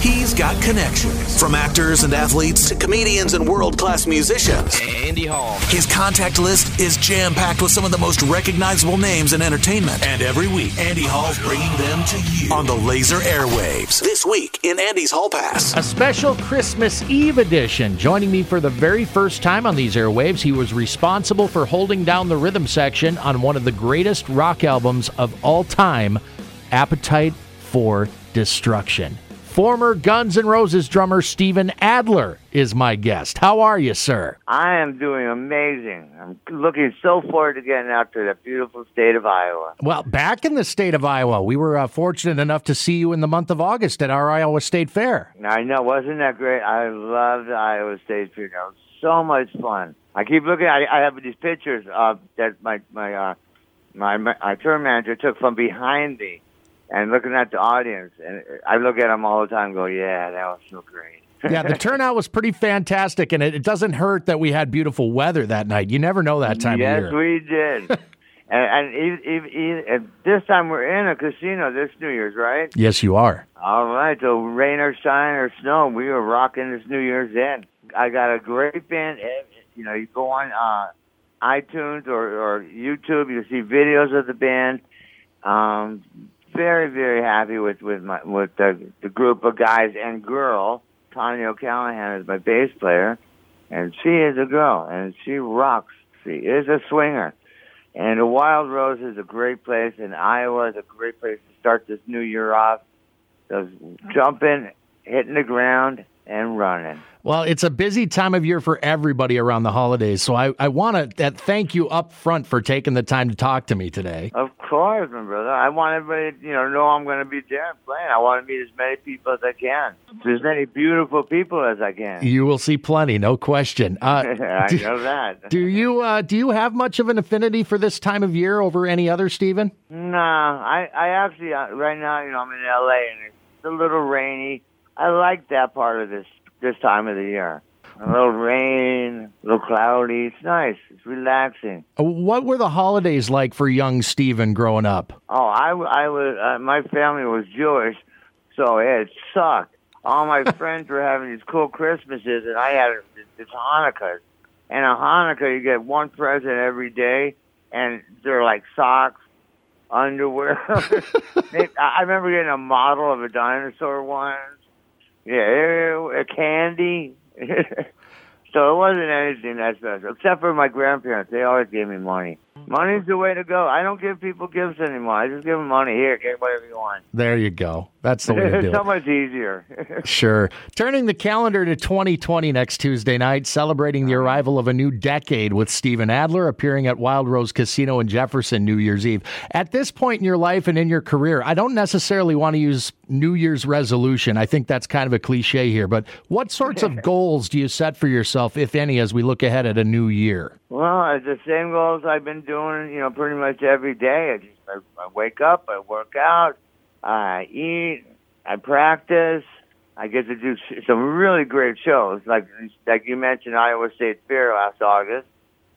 He's got connections from actors and athletes to comedians and world class musicians. Andy Hall. His contact list is jam packed with some of the most recognizable names in entertainment. And every week, Andy Hall's bringing them to you on the laser airwaves. This week in Andy's Hall Pass. A special Christmas Eve edition. Joining me for the very first time on these airwaves, he was responsible for holding down the rhythm section on one of the greatest rock albums of all time, Appetite for Destruction. Former Guns N' Roses drummer Steven Adler is my guest. How are you, sir? I am doing amazing. I'm looking so forward to getting out to the beautiful state of Iowa. Well, back in the state of Iowa, we were uh, fortunate enough to see you in the month of August at our Iowa State Fair. I know, wasn't that great? I loved Iowa State Fair. It was so much fun. I keep looking. I, I have these pictures uh, that my my uh, my my tour manager took from behind me and looking at the audience, and I look at them all the time. and Go, yeah, that was so great. yeah, the turnout was pretty fantastic, and it, it, doesn't hurt that we had beautiful weather that night. You never know that time yes, of year. Yes, we did. and, and, even, even, and this time we're in a casino this New Year's, right? Yes, you are. All right. So rain or shine or snow, we were rocking this New Year's Inn. I got a great band. You know, you go on uh, iTunes or, or YouTube, you see videos of the band. Um, very very happy with with my with the the group of guys and girl. Tanya O'Callaghan is my bass player, and she is a girl and she rocks. She is a swinger. And the Wild Rose is a great place, and Iowa is a great place to start this new year off. Just jumping, hitting the ground, and running. Well, it's a busy time of year for everybody around the holidays, so I, I want to uh, thank you up front for taking the time to talk to me today. Of course, my brother. I want everybody to you know know I'm going to be there and playing. I want to meet as many people as I can, as many beautiful people as I can. You will see plenty, no question. Uh, I do, know that. do you uh, do you have much of an affinity for this time of year over any other, Steven? Nah, I I actually uh, right now you know I'm in L.A. and it's a little rainy. I like that part of this this time of the year. A little rain, a little cloudy. It's nice. It's relaxing. Uh, what were the holidays like for young Steven growing up? Oh, I, I was. Uh, my family was Jewish, so it sucked. All my friends were having these cool Christmases, and I had this Hanukkah. And on Hanukkah, you get one present every day, and they're like socks, underwear. I remember getting a model of a dinosaur once yeah, a candy. so it wasn't anything that special, except for my grandparents. They always gave me money. Money's the way to go. I don't give people gifts anymore. I just give them money. Here, get whatever you want. There you go. That's the way to do it. It's so much easier. sure. Turning the calendar to 2020 next Tuesday night, celebrating the arrival of a new decade with Steven Adler appearing at Wild Rose Casino in Jefferson New Year's Eve. At this point in your life and in your career, I don't necessarily want to use New Year's resolution. I think that's kind of a cliche here, but what sorts of goals do you set for yourself, if any, as we look ahead at a new year? Well, it's the same goals I've been doing, you know, pretty much every day. I just I, I wake up, I work out, I eat, I practice. I get to do some really great shows, like like you mentioned, Iowa State Fair last August,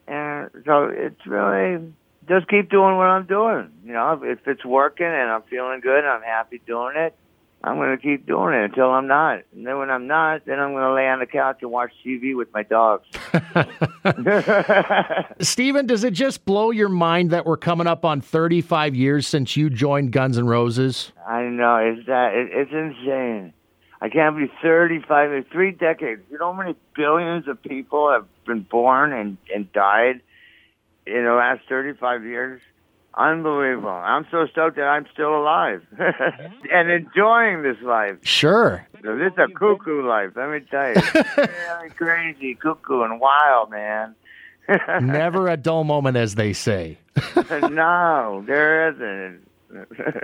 and so it's really just keep doing what I'm doing. You know, if it's working and I'm feeling good, and I'm happy doing it. I'm going to keep doing it until I'm not. And then when I'm not, then I'm going to lay on the couch and watch TV with my dogs. Steven, does it just blow your mind that we're coming up on 35 years since you joined Guns N' Roses? I know. It's that. It, it's insane. I can't believe 35, three decades. You know how many billions of people have been born and, and died in the last 35 years? Unbelievable. I'm so stoked that I'm still alive and enjoying this life. Sure. This is a cuckoo life, let me tell you. really crazy, cuckoo, and wild, man. Never a dull moment, as they say. no, there isn't.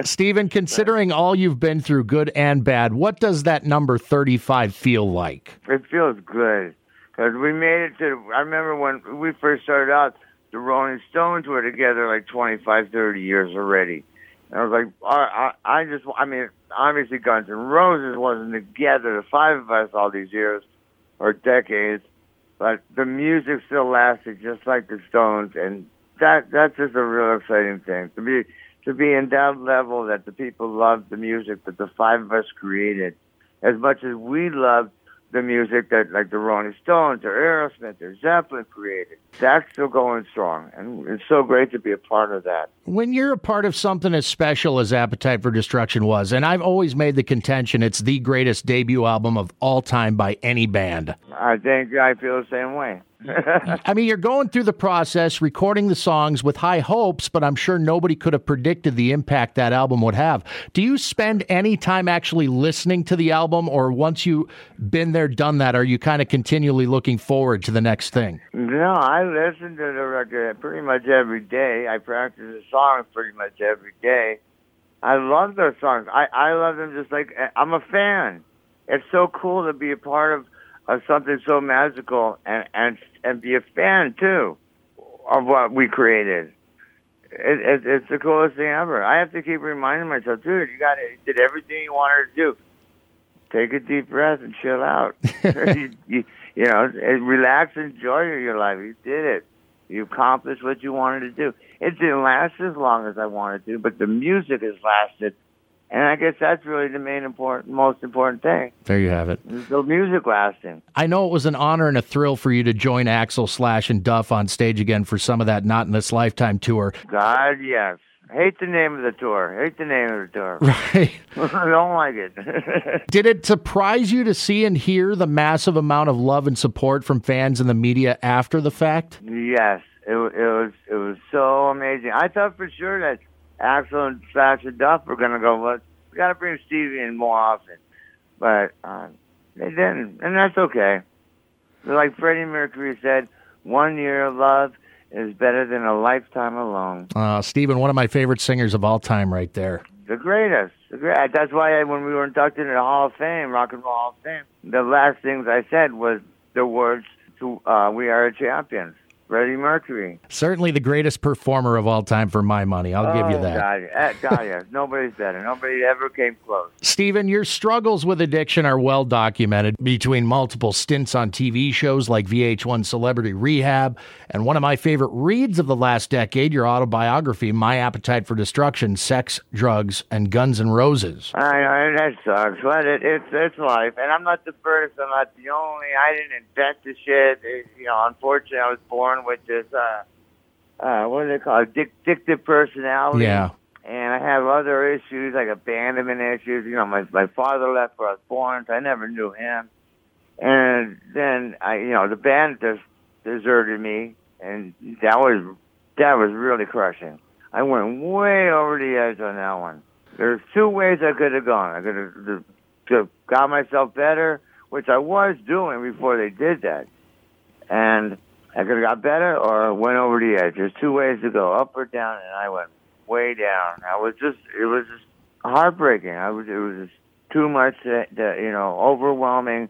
Steven, considering all you've been through, good and bad, what does that number 35 feel like? It feels good. Because we made it to, I remember when we first started out, the Rolling Stones were together like 25, 30 years already. And I was like, I, I, I just, I mean, obviously Guns N' Roses wasn't together, the five of us, all these years or decades, but the music still lasted just like the Stones, and that that's just a real exciting thing to be to be in that level that the people loved the music that the five of us created. as much as we loved the music that like the Rolling Stones or Aerosmith or Zeppelin created. That's still going strong, and it's so great to be a part of that. When you're a part of something as special as Appetite for Destruction was, and I've always made the contention it's the greatest debut album of all time by any band. I think I feel the same way. I mean, you're going through the process, recording the songs with high hopes, but I'm sure nobody could have predicted the impact that album would have. Do you spend any time actually listening to the album, or once you've been there, done that, are you kind of continually looking forward to the next thing? No, I listen to the record pretty much every day. I practice the songs pretty much every day. I love those songs. I, I love them just like eh, I'm a fan. It's so cool to be a part of of something so magical and and and be a fan too of what we created. It, it, it's the coolest thing ever. I have to keep reminding myself, dude, you got it. Did everything you wanted to do. Take a deep breath and chill out. you, you, you know, relax, enjoy your life. You did it. You accomplished what you wanted to do. It didn't last as long as I wanted to, but the music has lasted and I guess that's really the main important, most important thing. There you have it. The music lasting. I know it was an honor and a thrill for you to join Axl Slash and Duff on stage again for some of that Not in This Lifetime tour. God, yes. Hate the name of the tour. Hate the name of the tour. Right. I don't like it. Did it surprise you to see and hear the massive amount of love and support from fans and the media after the fact? Yes. It, it was it was so amazing. I thought for sure that Axl and Slash and Duff were going to go, well, we got to bring Stevie in more often. But uh, they didn't, and that's okay. Like Freddie Mercury said, one year of love is better than a lifetime alone. Uh, Steven, one of my favorite singers of all time, right there. The greatest. The great. That's why I, when we were inducted into the Hall of Fame, Rock and Roll Hall of Fame, the last things I said was the words to uh, "We Are Champions." Freddie Mercury. Certainly the greatest performer of all time for my money. I'll oh, give you that. God, eh, God yes. Nobody's better. Nobody ever came close. Steven, your struggles with addiction are well documented between multiple stints on TV shows like VH1 Celebrity Rehab and one of my favorite reads of the last decade, your autobiography, My Appetite for Destruction, Sex, Drugs, and Guns N' Roses. I know, that sucks. But it, it's, it's life. And I'm not the first. I'm not the only. I didn't invent the shit. It, you know, unfortunately, I was born born with this uh, uh, what do they call it? addictive personality. Yeah. And I have other issues like abandonment issues. You know, my my father left where I was born, so I never knew him. And then I, you know, the band just deserted me, and that was that was really crushing. I went way over the edge on that one. There's two ways I could have gone. I could have got myself better, which I was doing before they did that, and I could have got better or went over the edge. There's two ways to go, up or down, and I went way down. I was just, it was just heartbreaking. I was, it was just too much, you know, overwhelming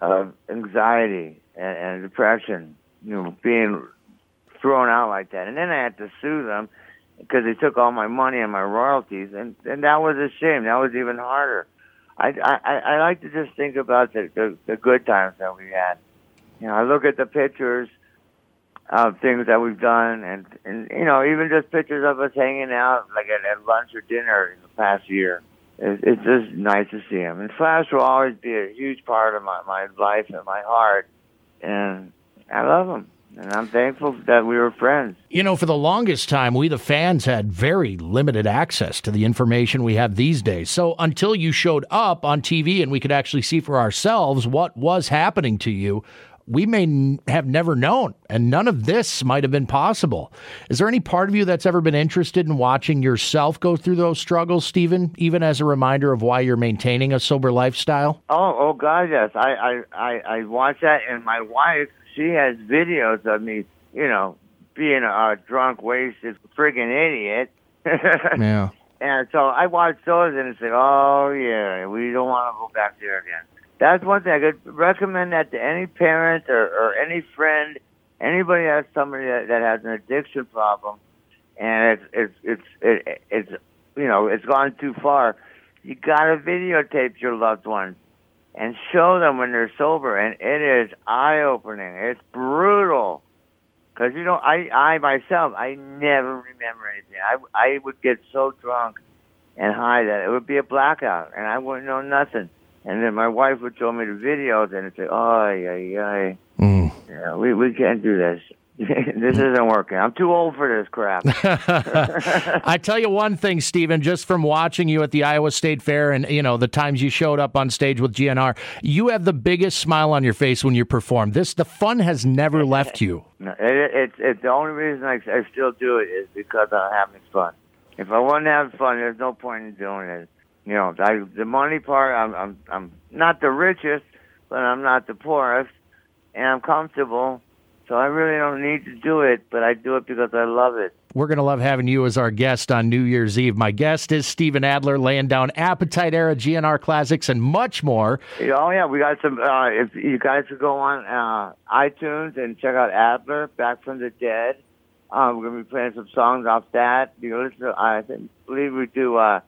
uh, anxiety and, and depression. You know, being thrown out like that, and then I had to sue them because they took all my money and my royalties, and and that was a shame. That was even harder. I I, I like to just think about the, the the good times that we had. You know, I look at the pictures of things that we've done, and and you know even just pictures of us hanging out like at, at lunch or dinner in the past year. It's, it's just nice to see him. And Slash will always be a huge part of my my life and my heart, and I love him. And I'm thankful that we were friends. You know, for the longest time, we, the fans, had very limited access to the information we have these days. So until you showed up on TV and we could actually see for ourselves what was happening to you, we may n- have never known, and none of this might have been possible. Is there any part of you that's ever been interested in watching yourself go through those struggles, Steven, even as a reminder of why you're maintaining a sober lifestyle? Oh, oh God, yes. I, I, I, I watch that, and my wife, she has videos of me, you know, being a, drunk, wasted, friggin' idiot. yeah. And so I watch those and say, oh, yeah, we don't want to go back there again that's one thing I could recommend that to any parent or, or any friend, anybody has somebody that, that has an addiction problem, and it's it's it's it, it's you know it's gone too far. You gotta videotape your loved ones and show them when they're sober, and it is eye opening. It's brutal. Cause you know, I I myself I never remember anything. I I would get so drunk and high that it would be a blackout, and I wouldn't know nothing And then my wife would show me the videos, and like, oh, yeah, yeah, Mm. yeah, we we can't do this. this isn't working. I'm too old for this crap. I tell you one thing, Steven, just from watching you at the Iowa State Fair and you know the times you showed up on stage with GNR, you have the biggest smile on your face when you perform. This the fun has never left you. No, it, it's it's the only reason I, I still do it is because I'm having fun. If I wasn't having fun, there's no point in doing it. You know, I, the money part, I'm I'm I'm not the richest, but I'm not the poorest, and I'm comfortable. So I really don't need to do it, but I do it because I love it. We're going to love having you as our guest on New Year's Eve. My guest is Steven Adler, laying down Appetite Era GNR classics and much more. Oh yeah, we got some. Uh, if you guys could go on uh, iTunes and check out Adler, Back from the Dead. Uh, we're gonna be playing some songs off that. You listen to, I think, believe we do. Uh,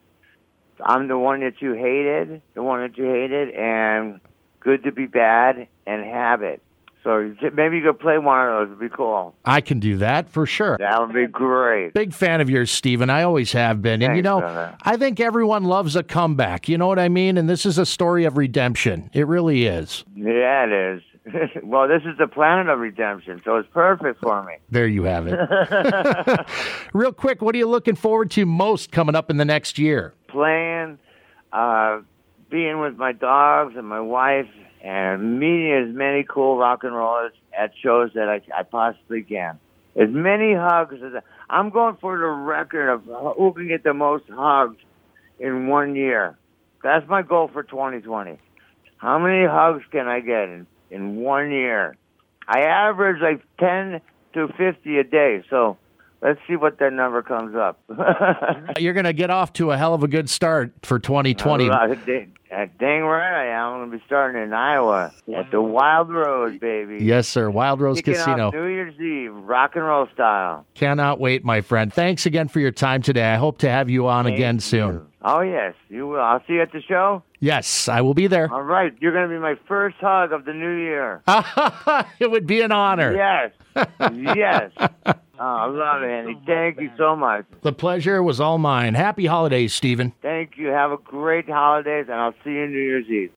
I'm the one that you hated, the one that you hated, and Good to be bad and have it. So maybe you could play one of those. It'd be cool. I can do that for sure. That would be great. Big fan of yours, Steven. I always have been. And you know, brother. I think everyone loves a comeback. You know what I mean? And this is a story of redemption. It really is. Yeah, it is. well, this is the planet of redemption, so it's perfect for me. There you have it. Real quick, what are you looking forward to most coming up in the next year? Playing, uh, being with my dogs and my wife, and meeting as many cool rock and rollers at shows that I, I possibly can. As many hugs as I'm going for the record of who can get the most hugs in one year. That's my goal for 2020. How many hugs can I get in, in one year? I average like 10 to 50 a day, so let's see what that number comes up. You're going to get off to a hell of a good start for 2020. Uh, dang, dang right I am. I'm going to be starting in Iowa at the Wild Rose, baby. Yes, sir. Wild Rose Kicking Casino. off New Year's Eve, rock and roll style. Cannot wait, my friend. Thanks again for your time today. I hope to have you on again Thank soon. you. Oh, yes, you will. I'll see you at the show. Yes, I will be there. All right, you're going to be my first hug of the new year. it would be an honor. Yes. yes. Oh, I love it, Andy. Thank you so much. The pleasure was all mine. Happy holidays, Steven. Thank you. Have a great holidays, and I'll see you in New Year's Eve.